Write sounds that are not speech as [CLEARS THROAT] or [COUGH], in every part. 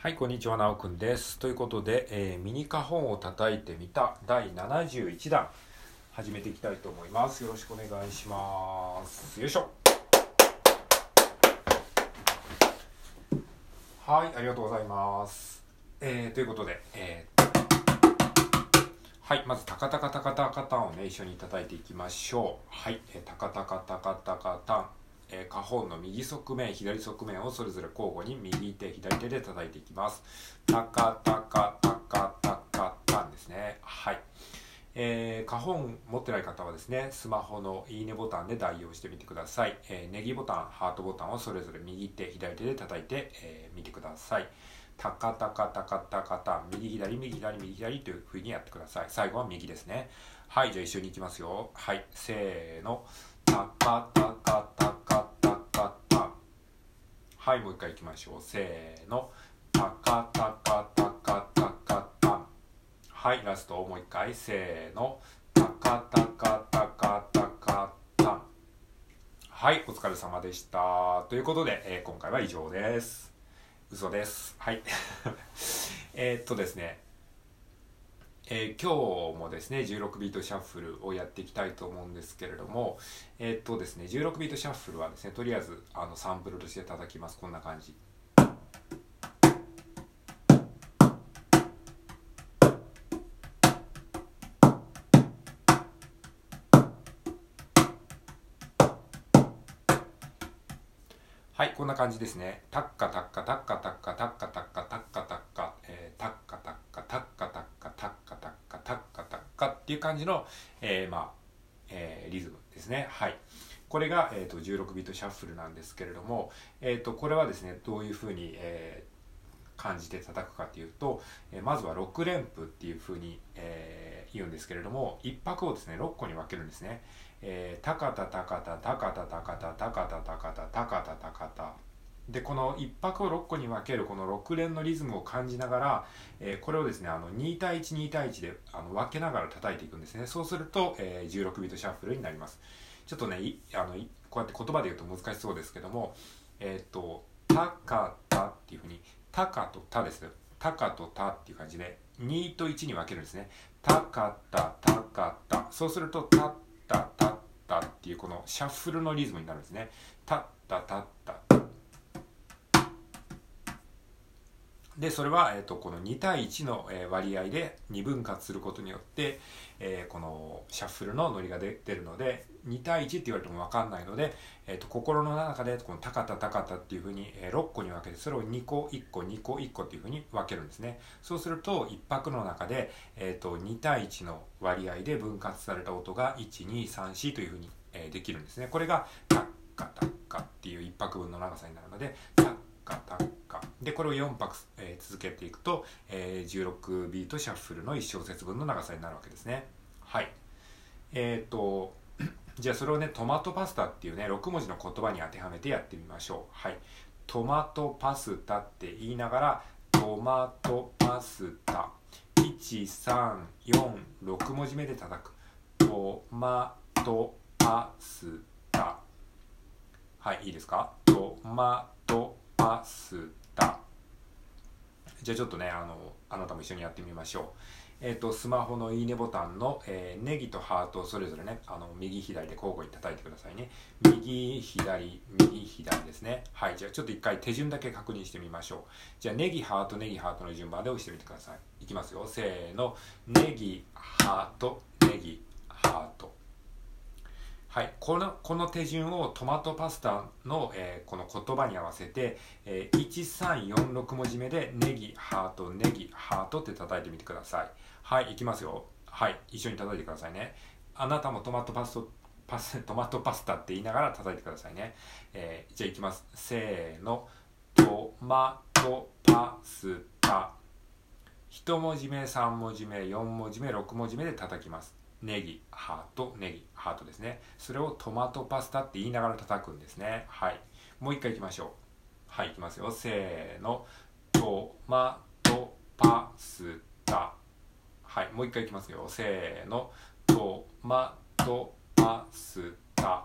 はい、こんにちは、なおくんです。ということで、えーミニカホンを叩いてみた第71弾、始めていきたいと思います。よろしくお願いします。よいしょ。はい、ありがとうございます。えーということで、えーはい、まず、タカタカタカタカタンをね、一緒に叩いていきましょう。はい、えータカタカタカタカタン。えー、カホンの右側面、左側面をそれぞれ交互に右手、左手で叩いていきます。タカタカタカタカタンですね。はい。えー、カホン持ってない方はですね、スマホのいいねボタンで代用してみてください。えー、ネギボタン、ハートボタンをそれぞれ右手、左手で叩いてみ、えーてください。タカタカタカタカタ、右左、右左、右左という風にやってください。最後は右ですね。はい、じゃあ一緒に行きますよ。はい、せーの。タカタカタはい、もう一回いきましょう。せーの。タカタカタカタカタン。はい、ラストもう一回。せーの。タカタカタカタカタン。はい、お疲れ様でした。ということで、えー今回は以上です。嘘です。はい。[LAUGHS] えっとですね。えー今日もですね16ビートシャッフルをやっていきたいと思うんですけれどもえーっとですね16ビートシャッフルはですねとりあえずあのサンプルとして叩きます。こんな感じ。はいこんな感じですね。タッカタッカタッカタッカタッカっていう感じの、えーまあえーリズムですね。はい。これが、えー、と16ビートシャッフルなんですけれども、えー、とこれはですねどういうふうに、えー感じて叩くかというと、えーまずは6連符っていうふうに、えー言うんですけれども1拍をですね6個に分けるんですね、えー、タカタタカタタカタタカタタカタタカタタカタタカタでこの1拍を6個に分けるこの6連のリズムを感じながら、えーこれをですねあの2対12対1であの分けながら叩いていくんですね。そうすると、えー16ビートシャッフルになります。ちょっとねあのこうやって言葉で言うと難しそうですけどもえっ、と「タカタ」っていうふうに「タカ」と「タ」ですね「タカ」と「タ」っていう感じで2と1に分けるんですね「タカタタカタ」そうすると「タッタタッタ」っていうこのシャッフルのリズムになるんですね「タッタタッタ」でそれは、えー、とこの2対1の、割合で2分割することによって、えーこのシャッフルのノリが出出るので2対1って言われても分かんないので、えー、と心の中でこのタカタタカタっていうふうに、6個に分けてそれを2個1個2個1個っていうふうに分けるんですね。そうすると1拍の中で、えー、と2対1の割合で分割された音が1234というふうに、えできるんですね。これがタッカタッカっていう1拍分の長さになるのでカタッカでこれを4拍、えー続けていくと、えー16ビートシャッフルの1小節分の長さになるわけですね。はい。えっ、と [CLEARS THROAT] じゃあそれをねトマトパスタっていうね6文字の言葉に当てはめてやってみましょう。はい。トマトパスタって言いながらトマトパスタ。1346文字目で叩く。トマトパスタ。はいいいですか？トマパスタ。じゃあちょっとねあのあなたも一緒にやってみましょう。えっ、とスマホのいいねボタンの、えーネギとハートをそれぞれねあの右左で交互に叩いてくださいね。右左右左ですね。はいじゃあちょっと一回手順だけ確認してみましょう。じゃあネギハートネギハートの順番で押してみてください。いきますよ。せーの。ネギハートネギ。はい、このこの手順をトマトパスタの、えーこの言葉に合わせて、えー1346文字目でネギハートネギハートって叩いてみてください。はいいきますよ。はい一緒に叩いてくださいね。あなたもトマトパスパストマトパスタって言いながら叩いてくださいね、えーじゃあいきます。せーの。トマトパスタ。一文字目3文字目4文字目6文字目で叩きます。ネギハートネギハートですね。それをトマトパスタって言いながら叩くんですね。はい。もう一回いきましょう。はいいきますよ。せーの。トマトパスタ。はいもう一回いきますよ。せーの。トマトパスタ。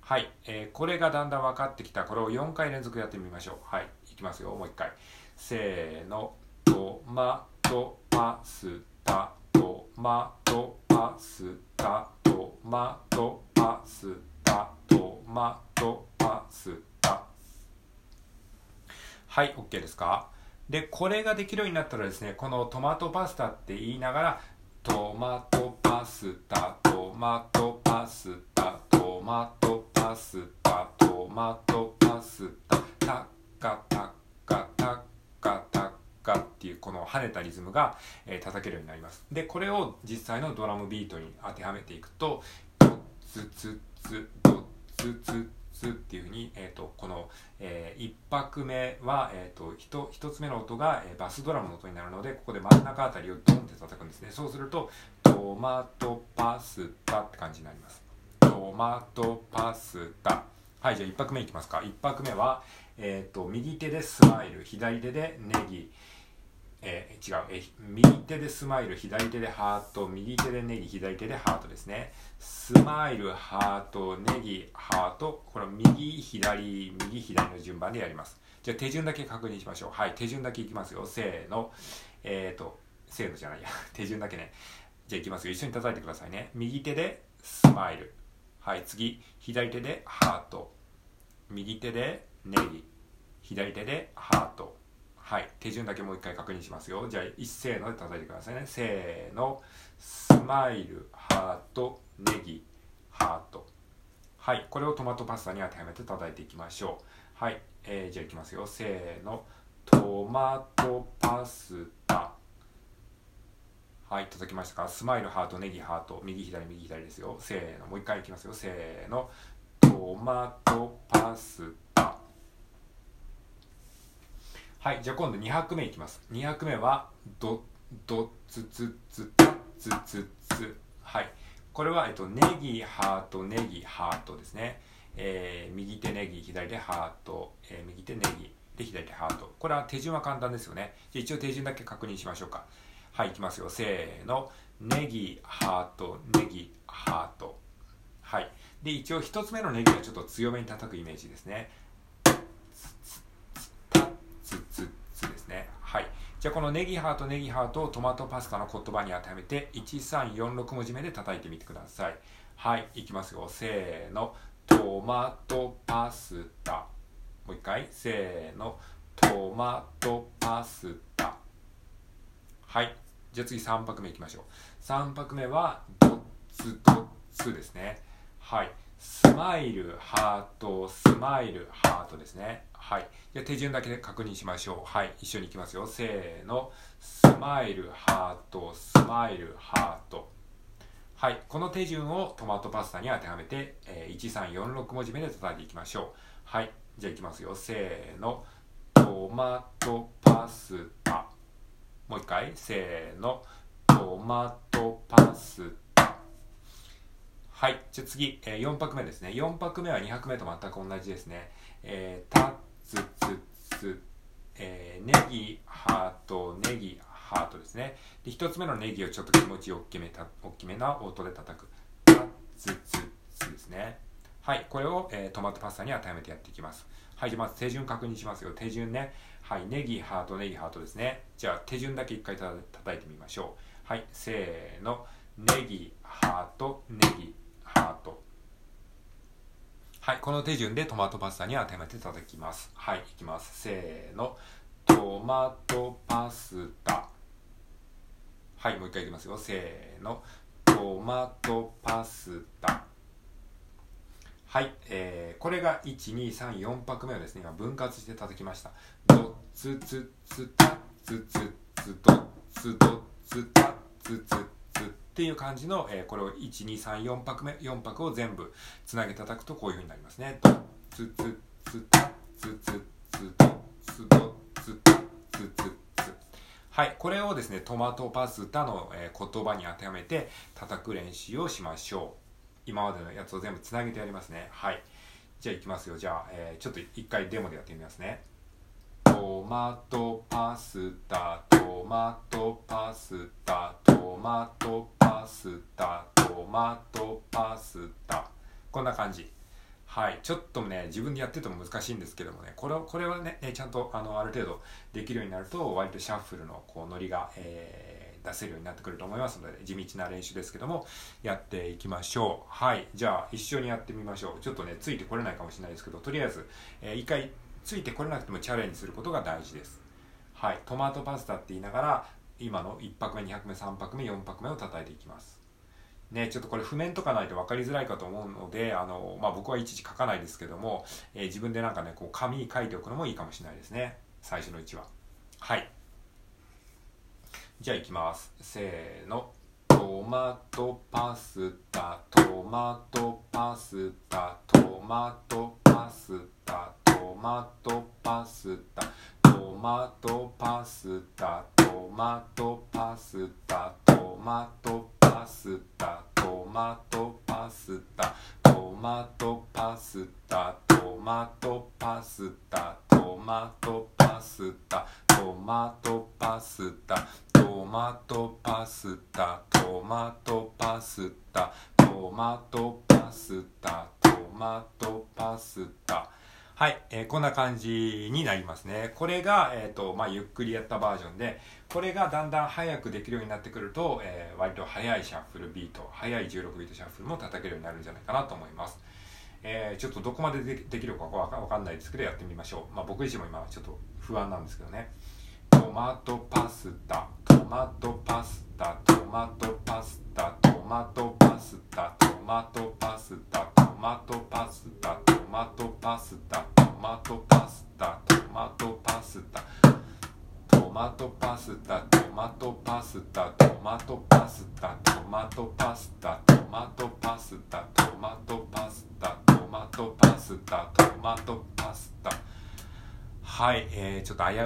はい、えーこれがだんだん分かってきたこれを4回連続やってみましょう。はいいきますよ。もう一回。せーの。トマトパスタ。トマトパスタトマトパスタトマトパスタ。はい OK ですか？でこれができるようになったらですねこのトマトパスタって言いながらトマトパスタトマトパスタトマトパスタトマトパスタタ。カタッカタッカタッカ。っていうこの跳ねたリズムが、え、叩けるようになります。でこれを実際のドラムビートに当てはめていくとドッツツツドッツツツっていうふうに、えーと、この、えー、1拍目は、えーと、と 1, 1つ目の音が、えー、バスドラムの音になるのでここで真ん中あたりをドンって叩くんですね。そうするとトマトパスタって感じになります。トマトパスタ。はいじゃあ1拍目いきますか。1拍目は、えーと、右手でスマイル左手でネギ。えー、違う、えー、右手でスマイル左手でハート右手でネギ左手でハートですね。スマイルハートネギハート。これ右左右左の順番でやります。じゃあ手順だけ確認しましょう。はい手順だけいきますよ。せーの。えっ、ー、とせーのじゃないや。[LAUGHS] 手順だけね。じゃあいきますよ。一緒に叩いてくださいね。右手でスマイル。はい次。左手でハート。右手でネギ。左手でハート。はい。手順だけもう一回確認しますよ。じゃあ一斉ので叩いてくださいね。せーの。スマイルハートネギハート。はい。これをトマトパスタに当てはめて叩いていきましょう。はい、えー、じゃあいきますよ。せーの。トマトパスタ。はい。叩きましたか？スマイルハートネギハート。右左右左ですよ。せーの。もう一回いきますよ。せーの。トマトパスタ。はいじゃあ今度2拍目いきます2拍目はドドツツツタツツツはいこれは、えっと、ネギハートネギハートですね、えー、右手ネギ左手ハート、えー、右手ネギで左手ハートこれは手順は簡単ですよねじゃ一応手順だけ確認しましょうかはい、いきますよ。せーの。ネギ、ハート、ネギ、ハート。はい。で、一応一つ目のネギはちょっと強めに叩くイメージですね。つつつですね。はい。じゃあこのネギハート、ネギハートをトマトパスタの言葉に当てはめて、1346文字目で叩いてみてください。はい、いきますよ。せーの。トマトパスタ。もう一回。せーの。トマトパスタ。はい。じゃあ次3拍目いきましょう3拍目はドッツドッツですねはい。スマイルハートスマイルハートですね。はい。じゃ手順だけで確認しましょう。はい。一緒にいきますよ。せーの。スマイルハートスマイルハートはい。この手順をトマトパスタに当てはめて、えー、1346文字目で叩いていきましょう。はい。じゃあいきますよ。せーの。トマトパスタ。もう一回。せーの。トマトパスタ。はいじゃあ次、えー、4拍目ですね。4拍目は2拍目と全く同じですね。えー、タツツツえー、ネギハートネギハートですね。で1つ目のネギをちょっと気持ち大きめた大きめな音で叩く。タツツツですね。はいこれを、えー、トマトパスタに当てはめてやっていきます。はいじゃあまず手順確認しますよ。手順ね。はい、ネギ、ハート、ネギ、ハートですね。じゃあ、手順だけ一回た叩いてみましょう。はい、せーの。ネギ、ハート、ネギ、ハート。はい、この手順でトマトパスタに当てはめて叩きます。はい、いきます。せーの。トマトパスタ。はい、もう一回いきますよ。せーの。トマトパスタ。はい、えー、これが1234拍目をですね今分割して叩きましたドツツツタツツツドツドツタツツツっていう感じの、えー、これを1234拍目4拍を全部つなげ叩くとこういうふうになりますね。ドツツツタツツツドツドツタツツツはいこれをですねトマトパスタの、えー、言葉に当てはめて叩く練習をしましょう。今までのやつを全部つなげてやりますね。はい。じゃあいきますよ。じゃあ、えー、ちょっと一回デモでやってみますね。トマトパスタトマトパスタトマトパスタスタトマトパスタ。こんな感じ。はい、ちょっとね自分でやってても難しいんですけどもね。これこれはねちゃんとあのある程度できるようになると割とシャッフルのこうノリが、えー出せるようになってくると思いますので地道な練習ですけどもやっていきましょう。はい。じゃあ一緒にやってみましょう。ちょっとねついてこれないかもしれないですけどとりあえず、えー、一回ついてこれなくてもチャレンジすることが大事です。はい。トマトパスタって言いながら今の1拍目2拍目3拍目4拍目を叩いていきます。ね、ちょっとこれ譜面とかないと分かりづらいかと思うのであの、まあ、僕はいちいち書かないですけども、えー、自分でなんかねこう紙に書いておくのもいいかもしれないですね。最初の1は。はい。じゃあいきます。せーの。トマトパスタ。トマトパスタ。トマトパスタ。トマトパスタ。トマトパスタトマトパスタトマトパスタトマトパスタトマトパスタトマトパスタトマトパスタトマトパスタトマトパスタトマトパスタトマトパスタトマトパスタトマトパスタはい、えー、こんな感じになりますね。これが、えーとまあ、ゆっくりやったバージョンで、これがだんだん早くできるようになってくると、えー、割と速いシャッフルビート、速い16ビートシャッフルも叩けるようになるんじゃないかなと思います。えー、ちょっとどこまでできるかわかんないですけど、やってみましょう。まあ、僕自身も今ちょっと不安なんですけどね。トマトパスタ、トマトパスタ、トマトパスタ、トマトパスタ、トマトパスタ、トマトパスタ、トマトパスタ、トマトパスタ、トマトパスタ、トマトパスタ、トマトパスタ、トマトパスタ、トマトパスタ、トマトパスタ、トマトパスタ、トマトパスタ、トマトパスタ。はい、えー、ちょっと危う